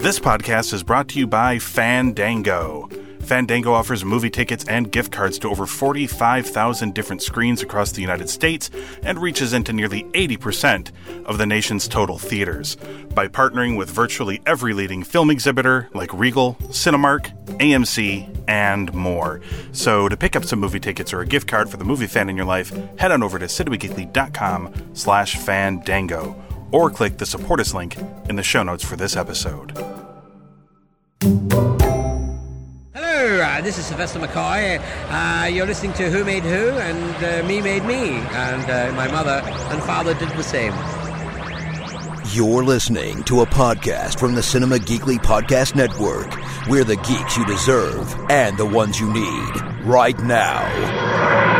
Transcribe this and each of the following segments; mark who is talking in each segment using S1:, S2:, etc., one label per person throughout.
S1: This podcast is brought to you by Fandango. Fandango offers movie tickets and gift cards to over 45,000 different screens across the United States and reaches into nearly 80% of the nation's total theaters. By partnering with virtually every leading film exhibitor like Regal, Cinemark, AMC, and more. So to pick up some movie tickets or a gift card for the movie fan in your life, head on over to cineweekly.com slash fandango or click the support us link in the show notes for this episode.
S2: Hello, uh, this is Sylvester McCoy. Uh, you're listening to Who Made Who, and uh, Me Made Me, and uh, my mother and father did the same.
S3: You're listening to a podcast from the Cinema Geekly Podcast Network. We're the geeks you deserve and the ones you need right now.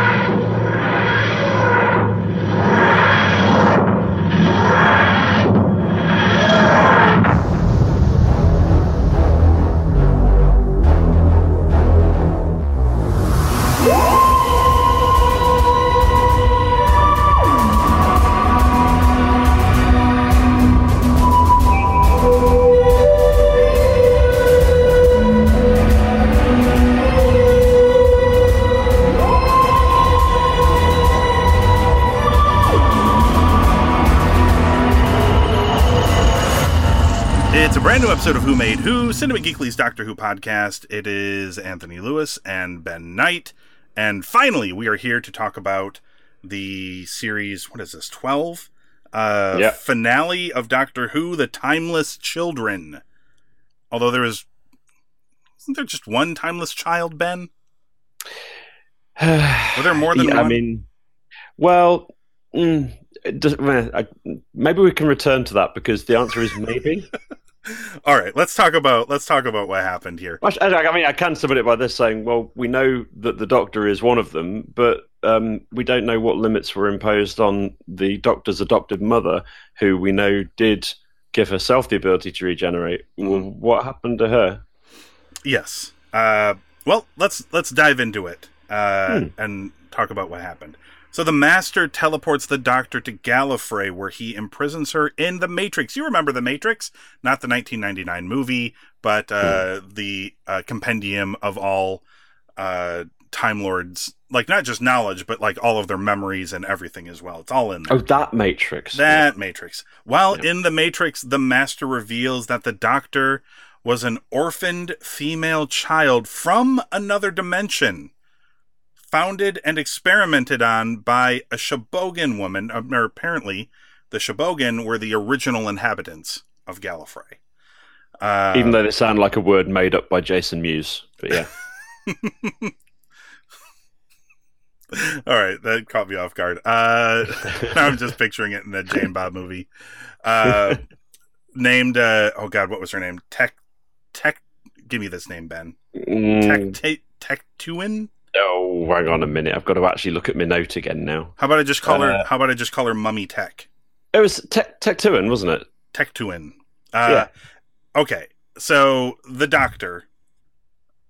S1: It's a brand new episode of Who Made Who, Cinema Geekly's Doctor Who podcast. It is Anthony Lewis and Ben Knight. And finally, we are here to talk about the series, what is this, 12? Uh,
S4: Yep.
S1: Finale of Doctor Who, The Timeless Children. Although there is. Isn't there just one timeless child, Ben? Were there more than
S4: Yeah,
S1: one?
S4: I mean, well, mm, does, maybe we can return to that because the answer is maybe.
S1: All right, let's talk about let's talk about what happened here.
S4: I mean, I can submit it by this saying, well, we know that the Doctor is one of them, but um, we don't know what limits were imposed on the Doctor's adopted mother, who we know did give herself the ability to regenerate. Well, what happened to her?
S1: Yes. Uh, well, let's let's dive into it uh,
S4: Hmm.
S1: and talk about what happened. So the Master teleports the Doctor to Gallifrey, where he imprisons her in the Matrix. You remember the Matrix, not the 1999 movie, but uh, the uh, compendium of all uh, Time Lords, like not just knowledge, but like all of their memories and everything as well. It's all in there.
S4: Oh, that Matrix.
S1: That Matrix. While
S4: Yeah.
S1: in the Matrix, the Master reveals that the Doctor was an orphaned female child from another dimension, founded and experimented on by a Shobogan woman. uh, Or apparently, the Shobogan were the original inhabitants of Gallifrey. Uh,
S4: Even though they sound like a word made up by Jason Mewes. But yeah.
S1: All right, that caught me off guard. Uh, now I'm just picturing it in the Jane Bob movie. Uh, named, uh, oh God, what was her name? Tech, Tech, give me this name, Ben.
S4: Mm,
S1: Tech, Tech, Tecteun?
S4: Oh, hang on a minute. I've got to actually look at my note again now.
S1: How about I just call her,
S4: Uh,
S1: how about I just call her Mummy Tech?
S4: It was Tech Tecteun, wasn't it?
S1: Tecteun. Uh, Okay, so the Doctor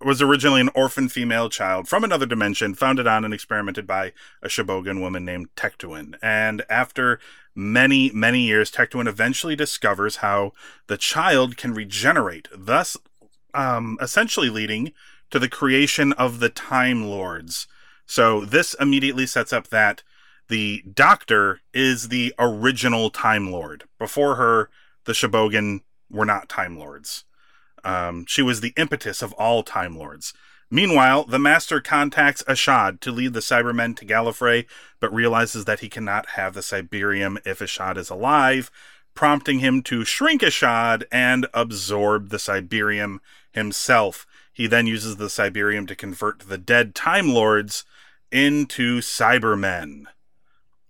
S1: was originally an orphan female child from another dimension, founded on and experimented by a Shobogan woman named Tecteun. And after many, many years, Tecteun eventually discovers how the child can regenerate, thus um, essentially leading to the creation of the Time Lords. So this immediately sets up that the Doctor is the original Time Lord. Before her, the Shobogan were not Time Lords. Um, she was the impetus of all Time Lords. Meanwhile, the Master contacts Ashad to lead the Cybermen to Gallifrey, but realizes that he cannot have the Cyberium if Ashad is alive, prompting him to shrink Ashad and absorb the Cyberium himself. He then uses the Cyberium to convert the dead Time Lords into Cybermen.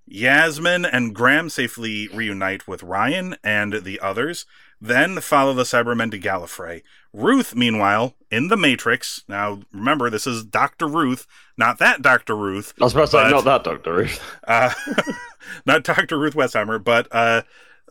S1: Yasmin and Graham safely reunite with Ryan and the others, then follow the Cybermen to Gallifrey. Ruth, meanwhile, in the Matrix. Now, remember, this is Dr. Ruth, not that Dr. Ruth.
S4: I was about to say, not that Doctor Ruth.
S1: Uh, not Dr. Ruth Westheimer, but uh,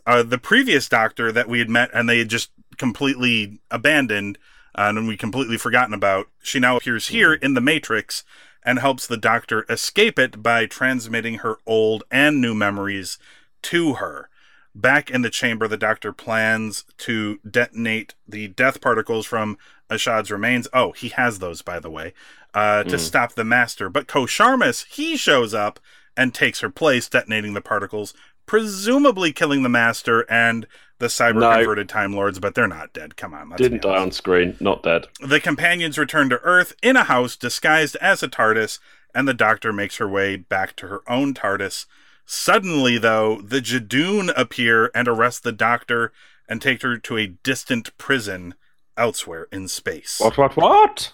S1: uh, the previous doctor that we had met and they had just completely abandoned and we completely forgotten about. She now appears here in the Matrix and helps the doctor escape it by transmitting her old and new memories to her. Back in the chamber, the doctor plans to detonate the death particles from Ashad's remains. Oh, he has those, by the way, uh, to
S4: Mm.
S1: stop the master. But Ko Sharmus, he shows up and takes her place, detonating the particles, presumably killing the master and the cyber
S4: No.
S1: converted Time Lords, but they're not dead. Come on. Let's
S4: Didn't die on screen, not dead.
S1: The companions return to Earth in a house disguised as a TARDIS, and the Doctor makes her way back to her own TARDIS. Suddenly, though, the Judoon appear and arrest the Doctor and take her to a distant prison elsewhere in space.
S4: What, what, what?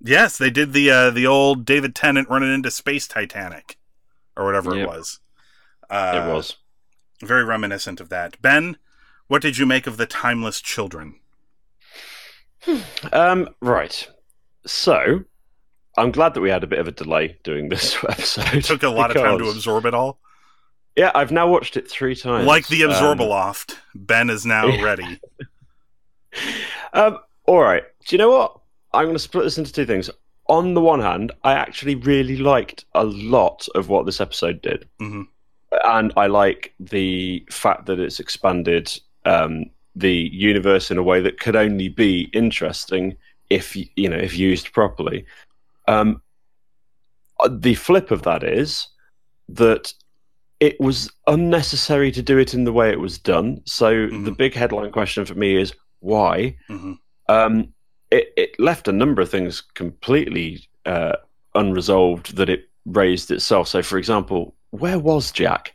S1: Yes, they did the uh, the old David Tennant running into Space Titanic, or whatever
S4: Yep.
S1: it was. Uh,
S4: it was.
S1: Very reminiscent of that. Ben, what did you make of the Timeless Children?
S4: Um, right. So, I'm glad that we had a bit of a delay doing this episode.
S1: It took a lot of time to absorb it all.
S4: Yeah, I've now watched it three times.
S1: Like the
S4: Um,
S1: Absorbaloff, Ben is now
S4: Yeah.
S1: ready.
S4: Um, all right. Do you know what? I'm going to split this into two things. On the one hand, I actually really liked a lot of what this episode did,
S1: Mhm.
S4: And I like the fact that it's expanded um, the universe in a way that could only be interesting if you know if used properly. Um, the flip of that is that it was unnecessary to do it in the way it was done. So
S1: Mhm.
S4: the big headline question for me is why?
S1: Mhm.
S4: Um, it, it left a number of things completely uh, unresolved that it raised itself. So, for example, where was Jack?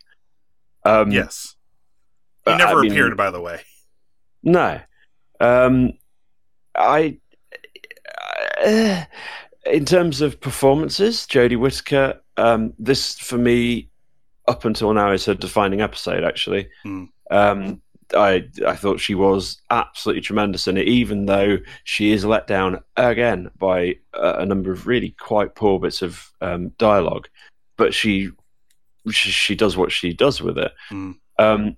S4: Um,
S1: Yes. He
S4: I
S1: never
S4: mean-
S1: appeared, by the way.
S4: No. Um, I. uh, in terms of performances, Jodie Whittaker, um, this for me, up until now, is her defining episode. Actually,
S1: Hmm.
S4: um, I I thought she was absolutely tremendous in it, even though she is let down again by a, a number of really quite poor bits of um, dialogue. But she, she she does what she does with it.
S1: Hmm.
S4: Um,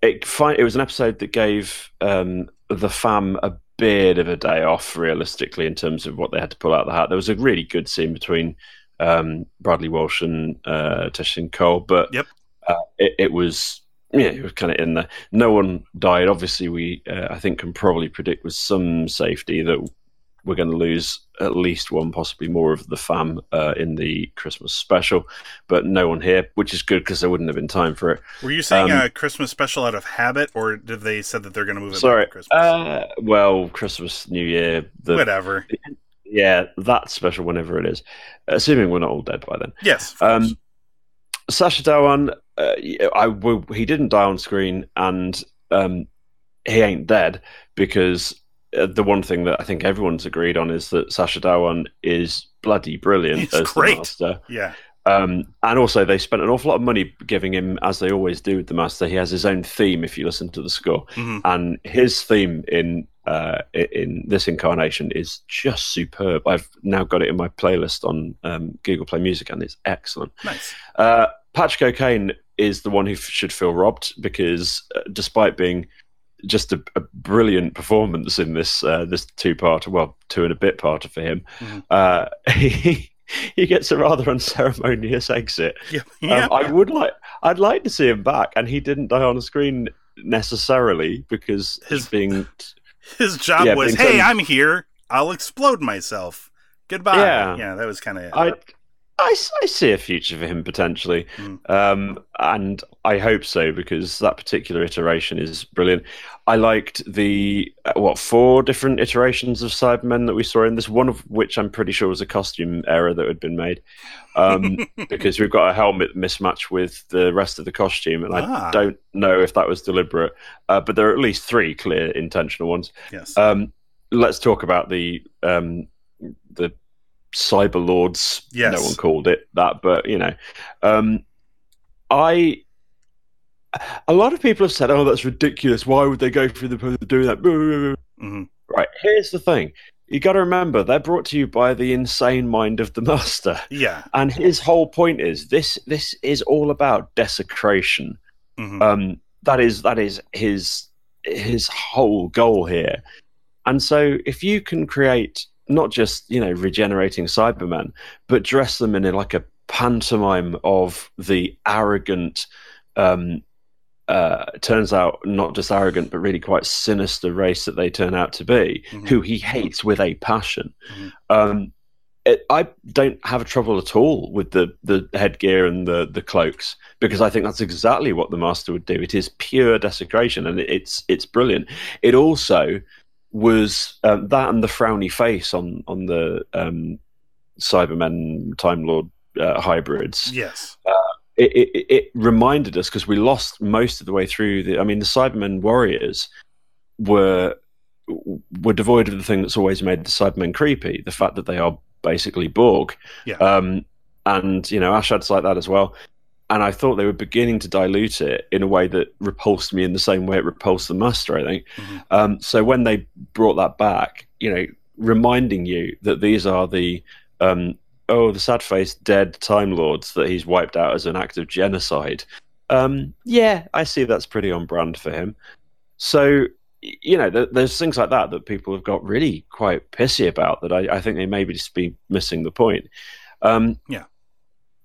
S4: it fi- it was an episode that gave um, the fam a bit of a day off, realistically, in terms of what they had to pull out of the hat. There was a really good scene between um, Bradley Walsh and uh, Tosin Cole, but
S1: Yep.
S4: uh, it, it was yeah, it was kind of in there. No one died. Obviously, we uh, I think can probably predict with some safety that we're going to lose at least one, possibly more of the fam uh, in the Christmas special, but no one here, which is good because there wouldn't have been time for it.
S1: Were you saying
S4: Um,
S1: a Christmas special out of habit, or did they said that they're going to move it
S4: Sorry.
S1: Christmas?
S4: Uh, well, Christmas, New Year, the
S1: Whatever.
S4: yeah, that special whenever it is, assuming we're not all dead by then.
S1: Yes.
S4: Um. Sacha Dhawan, uh, I he didn't die on screen, and um, he ain't dead because the one thing that I think everyone's agreed on is that Sacha Dhawan is bloody brilliant
S1: He's
S4: as
S1: great.
S4: the master.
S1: yeah.
S4: Um, and also, they spent an awful lot of money giving him, as they always do with the master. He has his own theme. If you listen to the score,
S1: Mhm.
S4: and his theme in uh, in this incarnation is just superb. I've now got it in my playlist on um, Google Play Music, and it's excellent.
S1: Nice.
S4: Uh, Patrick O'Kane is the one who f- should feel robbed because, uh, despite being just a, a brilliant performance in this uh, this two part, well, two and a bit part for him,
S1: Mhm.
S4: uh, he he gets a rather unceremonious exit.
S1: Yeah. yeah.
S4: Um, I would like, I'd like to see him back, and he didn't die on the screen necessarily because
S1: His-
S4: being
S1: His job
S4: yeah,
S1: was, "Hey, I'm here. I'll explode myself. Goodbye."
S4: Yeah.
S1: Yeah. That was kind of.
S4: I, I, I see a future for him potentially,
S1: Mm.
S4: um, and I hope so because that particular iteration is brilliant. I liked the uh, what four different iterations of Cybermen that we saw in this, one of which I'm pretty sure was a costume error that had been made, um, because we've got a helmet mismatch with the rest of the costume, and
S1: Ah.
S4: I don't know if that was deliberate, uh, but there are at least three clear intentional ones.
S1: yes.
S4: Um, let's talk about the um, the cyber lords.
S1: Yes.
S4: No one called it that, but you know, um, I. A lot of people have said, "Oh, that's ridiculous. Why would they go through the process of doing that?"
S1: hmm
S4: Right. Here's the thing: you got to remember they're brought to you by the insane mind of the master,
S1: Yeah.
S4: and his whole point is this: this is all about desecration
S1: hmm
S4: um, that is that is his his whole goal here. And so, if you can create not just you know regenerating Cybermen, but dress them in like a pantomime of the arrogant um, uh, turns out not just arrogant, but really quite sinister race that they turn out to be,
S1: Mhm.
S4: who he hates with a passion.
S1: Mhm.
S4: Um, it, I don't have a trouble at all with the the headgear and the the cloaks because I think that's exactly what the master would do. It is pure desecration, and it's it's brilliant. It also was um, that and the frowny face on on the um, Cybermen Time Lord uh, hybrids
S1: Yes.
S4: it, it, it reminded us because we lost most of the way through the. I mean, the Cybermen warriors were were devoid of the thing that's always made the Cybermen creepy: the fact that they are basically Borg.
S1: Yeah.
S4: Um, and you know, Ashad's like that as well. And I thought they were beginning to dilute it in a way that repulsed me in the same way it repulsed the Master. I think.
S1: Mhm.
S4: Um, so when they brought that back, you know, reminding you that these are the um, oh, the sad faced dead Time Lords that he's wiped out as an act of genocide. Um, yeah, I see that's pretty on brand for him. So, you know, th- there's things like that that people have got really quite pissy about that I, I think they maybe just be missing the point. Um,
S1: Yeah.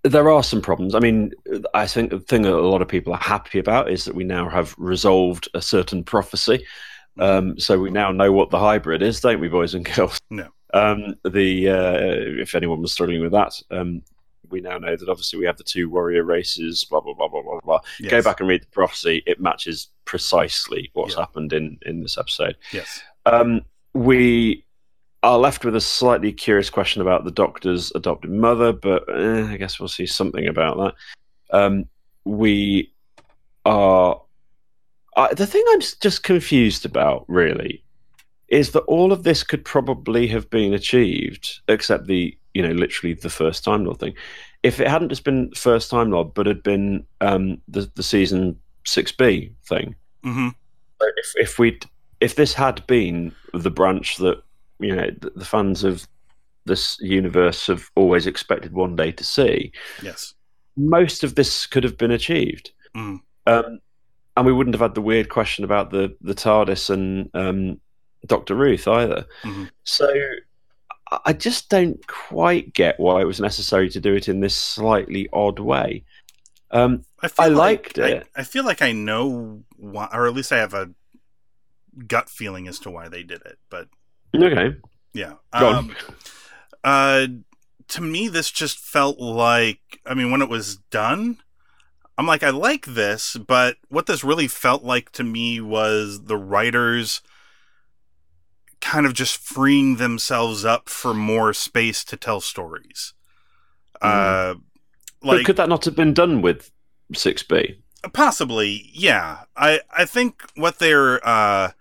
S4: There are some problems. I mean, I think the thing that a lot of people are happy about is that we now have resolved a certain prophecy. Um, so we now know what the hybrid is, don't we, boys and girls?
S1: No.
S4: Um, the uh, if anyone was struggling with that, um, we now know that obviously we have the two warrior races. Blah blah blah blah blah blah.
S1: Yes.
S4: Go back and read the prophecy; it matches precisely what's
S1: Yeah.
S4: happened in in this episode.
S1: Yes.
S4: Um, we are left with a slightly curious question about the Doctor's adopted mother, but eh, I guess we'll see something about that. Um, we are. Uh, the thing I'm just confused about, really, is that all of this could probably have been achieved, except the, you know, literally the first Time Lord thing. If it hadn't just been first Time Lord, but had been um, the, the season 6B thing,
S1: hmm
S4: if if we if this had been the branch that you know the, the fans of this universe have always expected one day to see,
S1: Yes.
S4: most of this could have been achieved,
S1: Mm.
S4: um, and we wouldn't have had the weird question about the the TARDIS and um, Doctor Ruth either.
S1: Mhm.
S4: So. I- I just don't quite get why it was necessary to do it in this slightly odd way. Um,
S1: I, feel
S4: I
S1: like,
S4: liked
S1: I,
S4: it.
S1: I feel like I know why, or at least I have a gut feeling as to why they did it. But
S4: okay,
S1: yeah. Um, uh, to me, this just felt like, I mean, when it was done, I'm like, I like this, but what this really felt like to me was the writers kind of just freeing themselves up for more space to tell stories. Uh,
S4: but
S1: like,
S4: could that not have been done with six B?
S1: Possibly, yeah. I I think what they're uh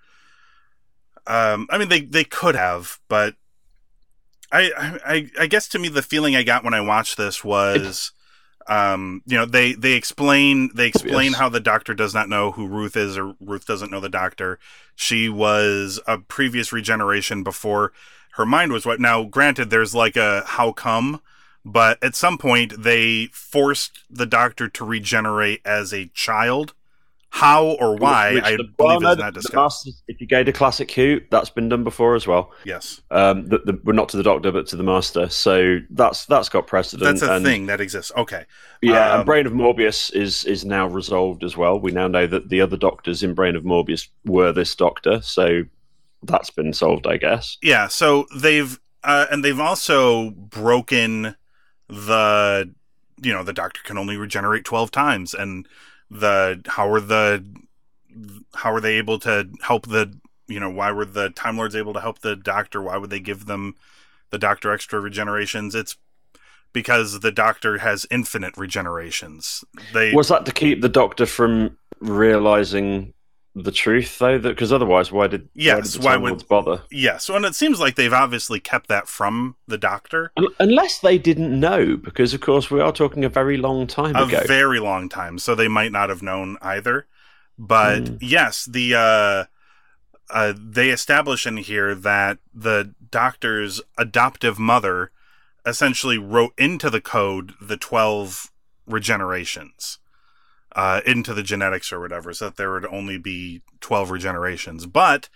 S1: um I mean they they could have, but I I I guess to me the feeling I got when I watched this was um you know they they explain they explain
S4: Yes.
S1: how the doctor does not know who Ruth is or Ruth doesn't know the doctor. She was a previous regeneration before her mind was what now granted there's like a how come but at some point they forced the doctor to regenerate as a child. How or why,
S4: Which
S1: I
S4: the-
S1: believe
S4: well,
S1: is
S4: no,
S1: not discussed.
S4: Masters- if you go to Classic Who, that's been done before as well.
S1: yes,
S4: Um, the, the, well, not to the Doctor, but to the Master. So that's that's got precedent.
S1: that's a
S4: and,
S1: thing that exists. Okay,
S4: Yeah,
S1: Um,
S4: and Brain of Morbius is is now resolved as well. We now know that the other Doctors in Brain of Morbius were this Doctor, so that's been solved, I guess.
S1: yeah. So they've uh, and they've also broken the you know the doctor can only regenerate twelve times, and the how are the how are they able to help the you know why were the Time Lords able to help the doctor? Why would they give them the doctor extra regenerations? It's because the doctor has infinite regenerations. They
S4: Was that to keep the Doctor from realizing the truth, though? that Because otherwise, why did
S1: Yes,
S4: why, did the
S1: why would-
S4: bother?
S1: yes and it seems like they've obviously kept that from the doctor
S4: Unless they didn't know, because of course we are talking a very long time ago.
S1: a
S4: ago.
S1: very long time, so they might not have known either. But
S4: Mm.
S1: yes, the uh, uh, they establish in here that the doctor's adoptive mother essentially wrote into the code the twelve regenerations uh, into the genetics or whatever, so that there would only be twelve regenerations. But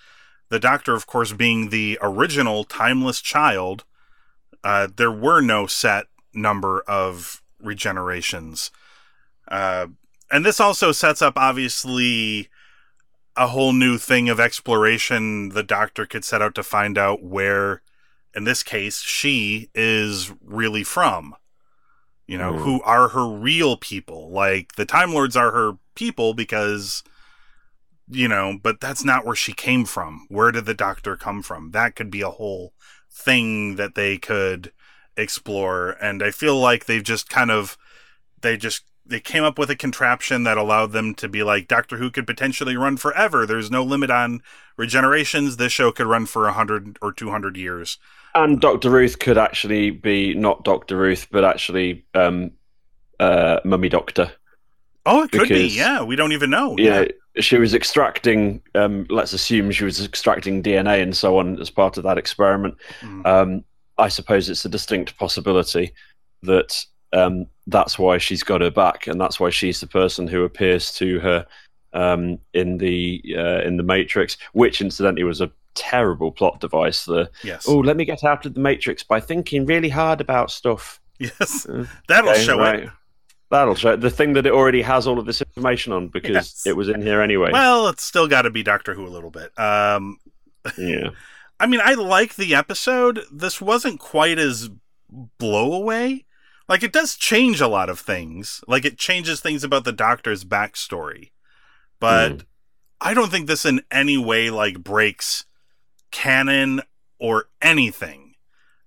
S1: the doctor, of course, being the original timeless child, uh, there were no set number of regenerations. Uh, and this also sets up obviously a whole new thing of exploration. The doctor could set out to find out where, in this case, she is really from. You know,
S4: Mm.
S1: who are her real people? Like the Time Lords are her people because, you know, but that's not where she came from. Where did the Doctor come from? That could be a whole thing that they could explore. And I feel like they've just kind of, they just, they came up with a contraption that allowed them to be like Doctor Who could potentially run forever. There's no limit on regenerations. This show could run for a hundred or two hundred years.
S4: And Doctor Ruth could actually be not Doctor Ruth, but actually um, uh, Mummy Doctor.
S1: Oh, it could be. Yeah, we don't even know.
S4: Yeah, know, she was extracting. Um, let's assume she was extracting DNA and so on as part of that experiment.
S1: Mm.
S4: Um, I suppose it's a distinct possibility that um, that's why she's got her back, and that's why she's the person who appears to her um, in the uh, in the Matrix, which incidentally was a terrible plot device. The
S1: Yes.
S4: oh, let me get out of the Matrix by thinking really hard about stuff.
S1: Yes.
S4: Uh,
S1: That'll
S4: Okay,
S1: show
S4: right.
S1: it.
S4: That'll show it. the thing that it already has all of this information on because
S1: Yes.
S4: it was in here anyway.
S1: Well, it's still got to be Doctor Who a little bit. Um,
S4: yeah.
S1: I mean, I like the episode. This wasn't quite as blowaway. Like, it does change a lot of things. Like, it changes things about the Doctor's backstory. But
S4: Mm.
S1: I don't think this in any way, like, breaks canon or anything.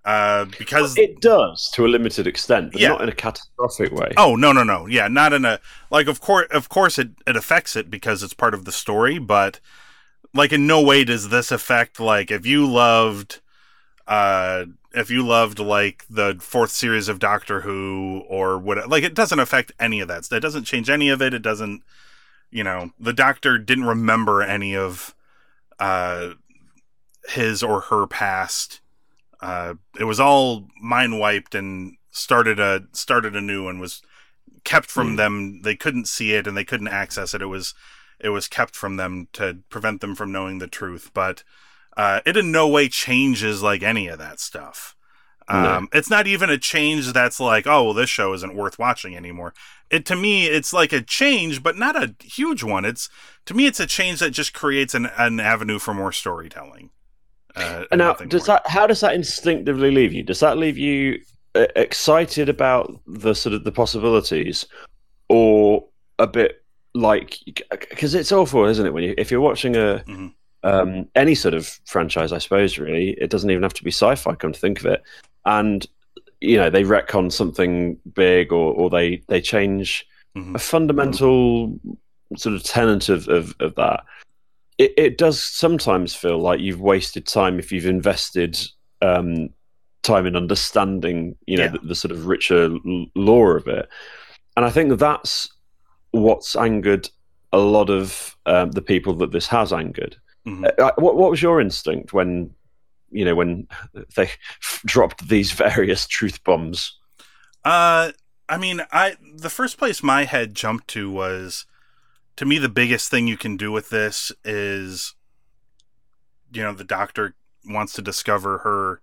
S1: Uh, because.
S4: It does to a limited extent, but
S1: Yeah.
S4: not in a catastrophic way.
S1: Oh no no no yeah not in a like of course of course it, it affects it because it's part of the story but like in no way does this affect like if you loved uh if you loved like the fourth series of Doctor Who or what like it doesn't affect any of that it doesn't change any of it it doesn't you know the Doctor didn't remember any of uh his or her past uh, it was all mind wiped and started a started anew and was kept from
S4: Hmm.
S1: them. They couldn't see it and they couldn't access it. It was it was kept from them to prevent them from knowing the truth. But uh, it in no way changes like any of that stuff. Um, It's not even a change that's like, oh, well, this show isn't worth watching anymore. It to me, it's like a change, but not a huge one. It's to me, it's a change that just creates an, an avenue for more storytelling. Uh,
S4: And now, does
S1: more.
S4: that? How does that instinctively leave you? Does that leave you uh, excited about the sort of the possibilities, or a bit like because it's awful, isn't it? When you if you're watching a
S1: Mhm.
S4: Um, any sort of franchise, I suppose really, it doesn't even have to be sci-fi. Come to think of it, and you know they retcon something big, or or they they change
S1: Mhm.
S4: a fundamental sort of tenet of, of, of that. It, it does sometimes feel like you've wasted time if you've invested um, time in understanding, you know,
S1: Yeah.
S4: the, the sort of richer l- lore of it. And I think that's what's angered a lot of um, the people that this has angered.
S1: Mhm.
S4: Uh, what, what was your instinct when, you know, when they dropped these various truth bombs?
S1: Uh, I mean, I the first place my head jumped to was, to me, the biggest thing you can do with this is, you know, the doctor wants to discover her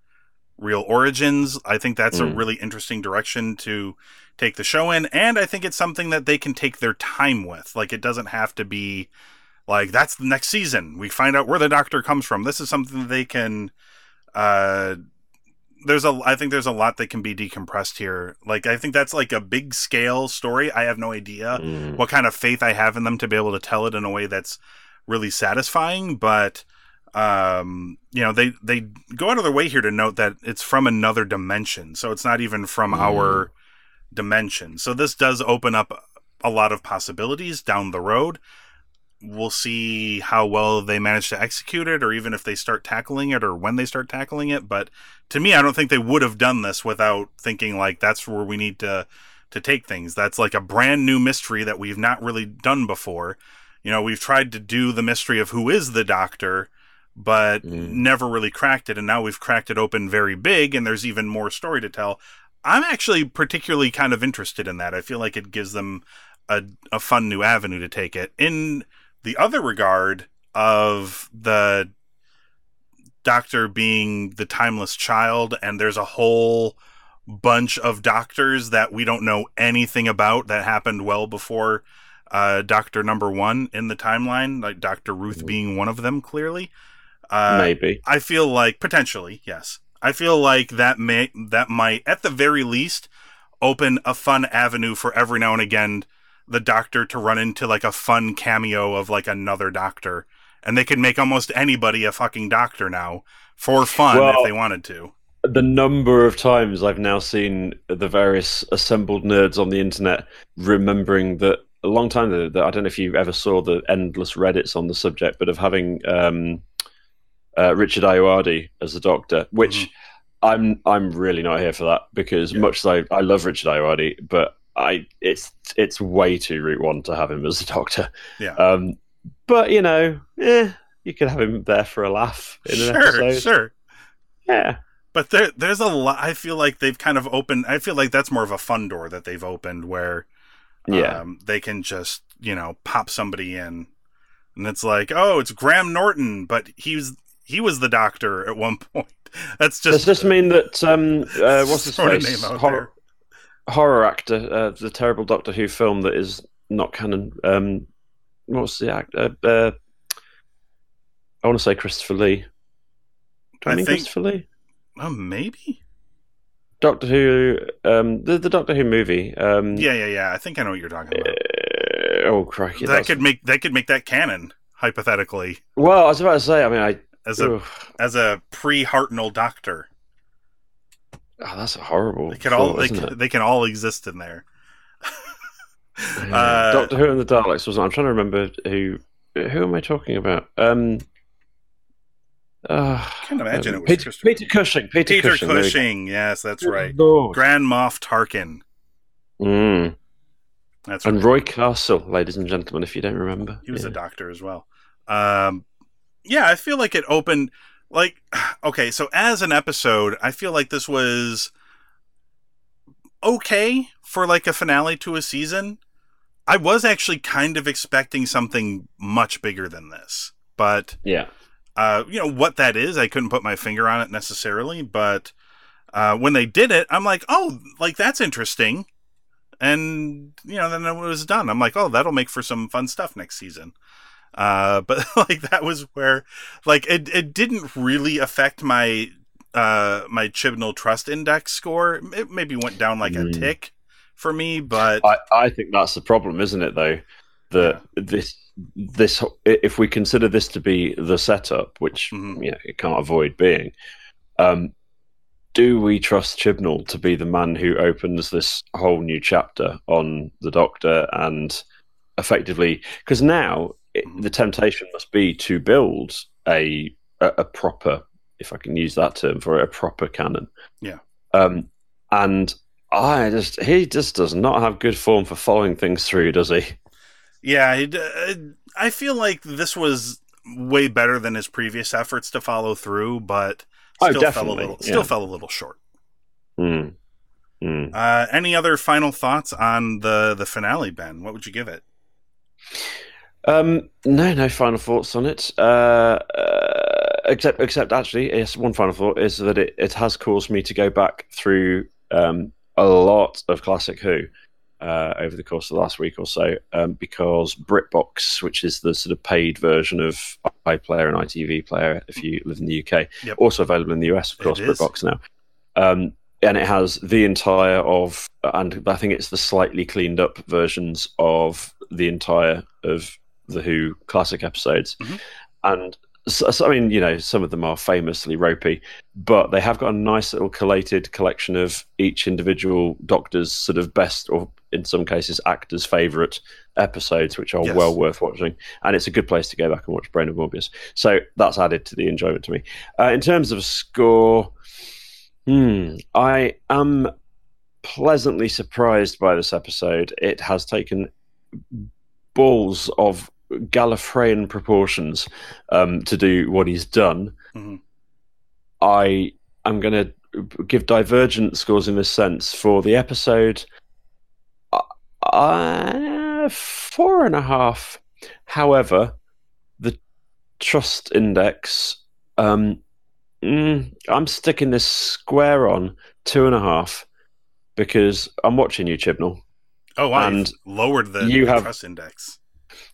S1: real origins. I think that's a
S4: Mm.
S1: really interesting direction to take the show in, and I think it's something that they can take their time with. Like, it doesn't have to be like that's the next season. We find out where the doctor comes from. This is something that they can. Uh, there's a I think there's a lot that can be decompressed here. Like I think that's like a big scale story. I have no idea
S4: Mm.
S1: what kind of faith I have in them to be able to tell it in a way that's really satisfying, but um you know they they go out of their way here to note that it's from another dimension. So it's not even from
S4: Mm.
S1: our dimension. So this does open up a lot of possibilities down the road. We'll see how well they manage to execute it, or even if they start tackling it, or when they start tackling it. But to me, I don't think they would have done this without thinking like that's where we need to to take things. That's like a brand new mystery that we've not really done before. You know, we've tried to do the mystery of who is the doctor, but
S4: Mm.
S1: never really cracked it. And now we've cracked it open very big, and there's even more story to tell. I'm actually particularly kind of interested in that. I feel like it gives them a, a fun new avenue to take it. In the other regard of the doctor being the timeless child, and there's a whole bunch of doctors that we don't know anything about that happened well before uh, Doctor Number One in the timeline, like Doctor Ruth being one of them. Clearly, uh,
S4: Maybe.
S1: I feel like potentially, yes. I feel like that may that might, at the very least, open a fun avenue for every now and again the Doctor to run into like a fun cameo of like another Doctor, and they can make almost anybody a fucking Doctor now for fun
S4: Well,
S1: if they wanted to.
S4: the number of times I've now seen the various assembled nerds on the internet remembering that a long time ago, that I don't know if you ever saw the endless Reddits on the subject, but of having um, uh, Richard Ayoade as the Doctor, which I'm I'm really not here for that because
S1: Yeah.
S4: much as I, I love Richard Ayoade, but I it's it's way too route one to have him as the Doctor.
S1: Yeah.
S4: Um, but you know, eh, you could have him there for a laugh in an
S1: Sure,
S4: episode.
S1: sure.
S4: Yeah.
S1: But there, there's a lot. I feel like they've kind of opened. I feel like that's more of a fun door that they've opened, where
S4: Yeah.
S1: um, they can just you know pop somebody in, and it's like, oh, it's Graham Norton, but he was he was the doctor at one point. That's just.
S4: Does this mean that um, uh, what's his face
S1: name out
S4: horror, horror actor, uh, the terrible Doctor Who film that is not canon? Um, what's the actor? Uh, uh, I want to say Christopher Lee. Do I,
S1: I
S4: mean
S1: think-
S4: Christopher Lee?
S1: oh, maybe.
S4: Doctor Who, um, the the Doctor Who movie. Um,
S1: Yeah, yeah, yeah. I think I know what you're talking about.
S4: uh, oh crikey!
S1: that
S4: that's-
S1: could make that could make that canon hypothetically
S4: Well, I was about to say. I mean, I.
S1: as a as a pre Hartnell doctor.
S4: Oh, that's a horrible.
S1: They can all they can, they can all exist in there.
S4: Yeah.
S1: Uh,
S4: Doctor Who and the Daleks was. I'm trying to remember who. Who am I talking about? Um. Uh,
S1: I can't imagine it was
S4: Peter, Peter Cushing. Peter,
S1: Peter
S4: Cushing. there we go.
S1: Cushing. Yes, that's right. Grand Moff Tarkin.
S4: Mm.
S1: That's
S4: And
S1: right.
S4: Roy Castle, ladies and gentlemen, if you don't remember.
S1: He was
S4: Yeah.
S1: a doctor as well. Um, yeah, I feel like it opened like okay. So as an episode, I feel like this was okay for like a finale to a season. I was actually kind of expecting something much bigger than this, but
S4: Yeah.
S1: uh, you know what that is. I couldn't put my finger on it necessarily, but uh, when they did it, I'm like, oh, like that's interesting. And you know, then it was done. I'm like, oh, that'll make for some fun stuff next season. Uh, but like that was where, like, it it didn't really affect my uh my Chibnall Trust Index score. It maybe went down like a
S4: Mm.
S1: tick for me, but
S4: I, I think that's the problem, isn't it? Though that this this if we consider this to be the setup, which
S1: Mhm.
S4: you know it can't avoid being, um, do we trust Chibnall to be the man who opens this whole new chapter on the Doctor and effectively because now it,
S1: Mhm.
S4: the temptation must be to build a, a a proper, if I can use that term for it, a proper canon.
S1: Yeah.
S4: Um, and I just he just does not have good form for following things through, does he?
S1: Yeah, I feel like this was way better than his previous efforts to follow through, but
S4: Oh,
S1: still fell a little still
S4: yeah.
S1: fell a little short.
S4: Hmm. Hmm.
S1: Uh, any other final thoughts on the the finale, Ben? What would you give it?
S4: Um, no, no final thoughts on it. Uh, uh, except, except actually, yes, one final thought is that it, it has caused me to go back through um, a lot of classic Who uh, over the course of the last week or so, um, because BritBox, which is the sort of paid version of iPlayer and ITV Player, if you live in the UK,
S1: Yep.
S4: also available in the US, of course. BritBox now. Um, and it has the entire of, and I think it's the slightly cleaned up versions of the entire of the Who classic episodes.
S1: Mhm.
S4: And so, so, I mean, you know, some of them are famously ropey, but they have got a nice little collated collection of each individual Doctor's sort of best, or in some cases, actors' favourite episodes, which are
S1: Yes.
S4: well worth watching. And it's a good place to go back and watch Brain of Morbius. So that's added to the enjoyment to me. Uh, in terms of score, hmm, I am pleasantly surprised by this episode. It has taken balls of Gallifreyan proportions um, to do what he's done.
S1: Mhm.
S4: I am going to give divergent scores in this sense for the episode. Uh, four and a half. However, the trust index, um, mm, I'm sticking this square on two and a half because I'm watching you, Chibnall.
S1: Oh, you've lowered the
S4: you have-
S1: trust index.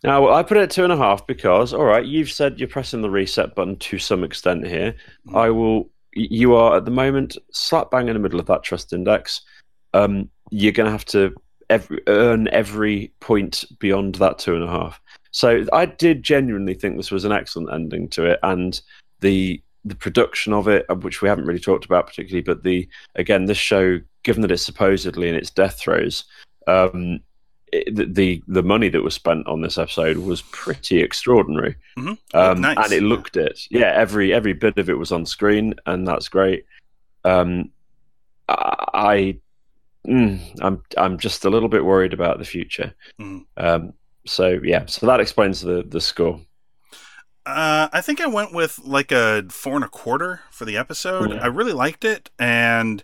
S4: Now, I put it at two and a half because, all right, you've said you're pressing the reset button to some extent here.
S1: Mhm.
S4: I will. You are at the moment slap bang in the middle of that trust index. Um, you're going to have to every, earn every point beyond that two and a half. So I did genuinely think this was an excellent ending to it, and the the production of it, which we haven't really talked about particularly, but the again this show, given that it's supposedly in its death throes, um, it, the, the money that was spent on this episode was pretty extraordinary,
S1: Mhm.
S4: um,
S1: Nice.
S4: and it looked it. Yeah, every every bit of it was on screen, and that's great. Um, I, mm, I'm I'm just a little bit worried about the future.
S1: Mhm.
S4: Um, so yeah, so that explains the the score.
S1: Uh, I think I went with like a four and a quarter for the episode.
S4: Yeah.
S1: I really liked it, and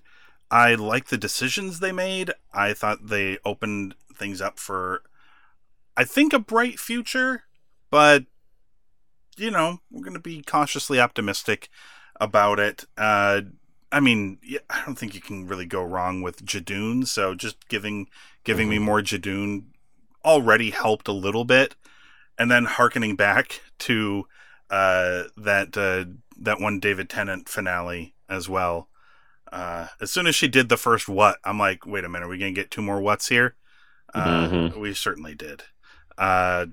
S1: I liked the decisions they made. I thought they opened things up for, I think, a bright future. But you know, we're going to be cautiously optimistic about it. Uh, I mean, I don't think you can really go wrong with Judoon. So just giving giving me more Judoon already helped a little bit, and then harkening back to uh, that uh, that one David Tennant finale as well. Uh, as soon as she did the first what, I'm like, wait a minute, are we gonna get two more whats here? Uh,
S4: Mhm.
S1: We certainly did. Uh,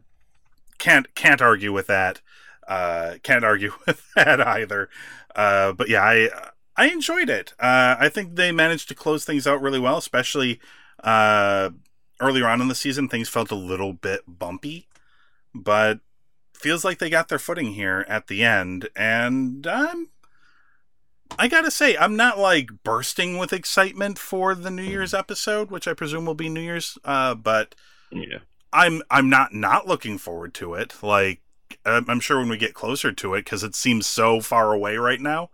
S1: can't can't argue with that. Uh, can't argue with that either. Uh, but yeah, I I enjoyed it. Uh, I think they managed to close things out really well, especially uh, earlier on in the season. Things felt a little bit bumpy, but feels like they got their footing here at the end. And I'm I gotta say, I'm not like bursting with excitement for the New Year's episode, which I presume will be New Year's. Uh, but
S4: Yeah.
S1: I'm I'm not not looking forward to it. Like I'm sure when we get closer to it, because it seems so far away right now.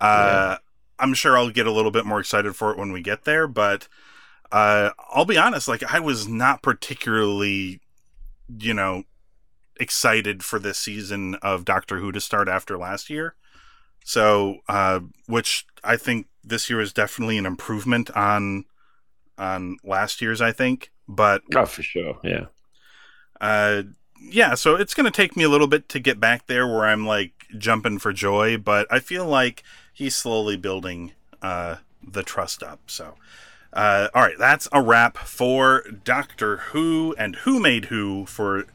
S1: Uh, I'm sure I'll get a little bit more excited for it when we get there. But uh, I'll be honest, like I was not particularly, you know, excited for this season of Doctor Who to start after last year. So, uh, which I think this year is definitely an improvement on on last year's. I think, but
S4: Oh, for sure. Yeah.
S1: uh, yeah, so it's going to take me a little bit to get back there where I'm like jumping for joy, but I feel like he's slowly building uh, the trust up. So, uh, all right, that's a wrap for Doctor Who and Who Made Who for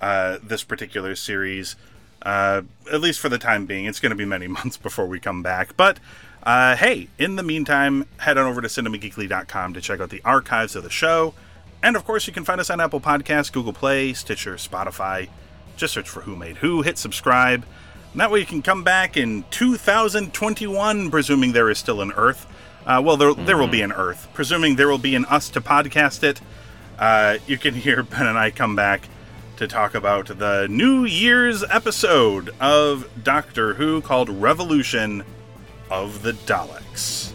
S1: uh, this particular series. Uh, at least for the time being, it's going to be many months before we come back. But uh, hey, in the meantime, head on over to cinemageekly.com to check out the archives of the show. And of course, you can find us on Apple Podcasts, Google Play, Stitcher, Spotify. Just search for Who Made Who, hit subscribe. And that way you can come back in 2021, presuming there is still an Earth. Uh, well, there, there will be an Earth. Presuming there will be an us to podcast it, uh, you can hear Ben and I come back to talk about the New Year's episode of Doctor Who called Revolution of the Daleks.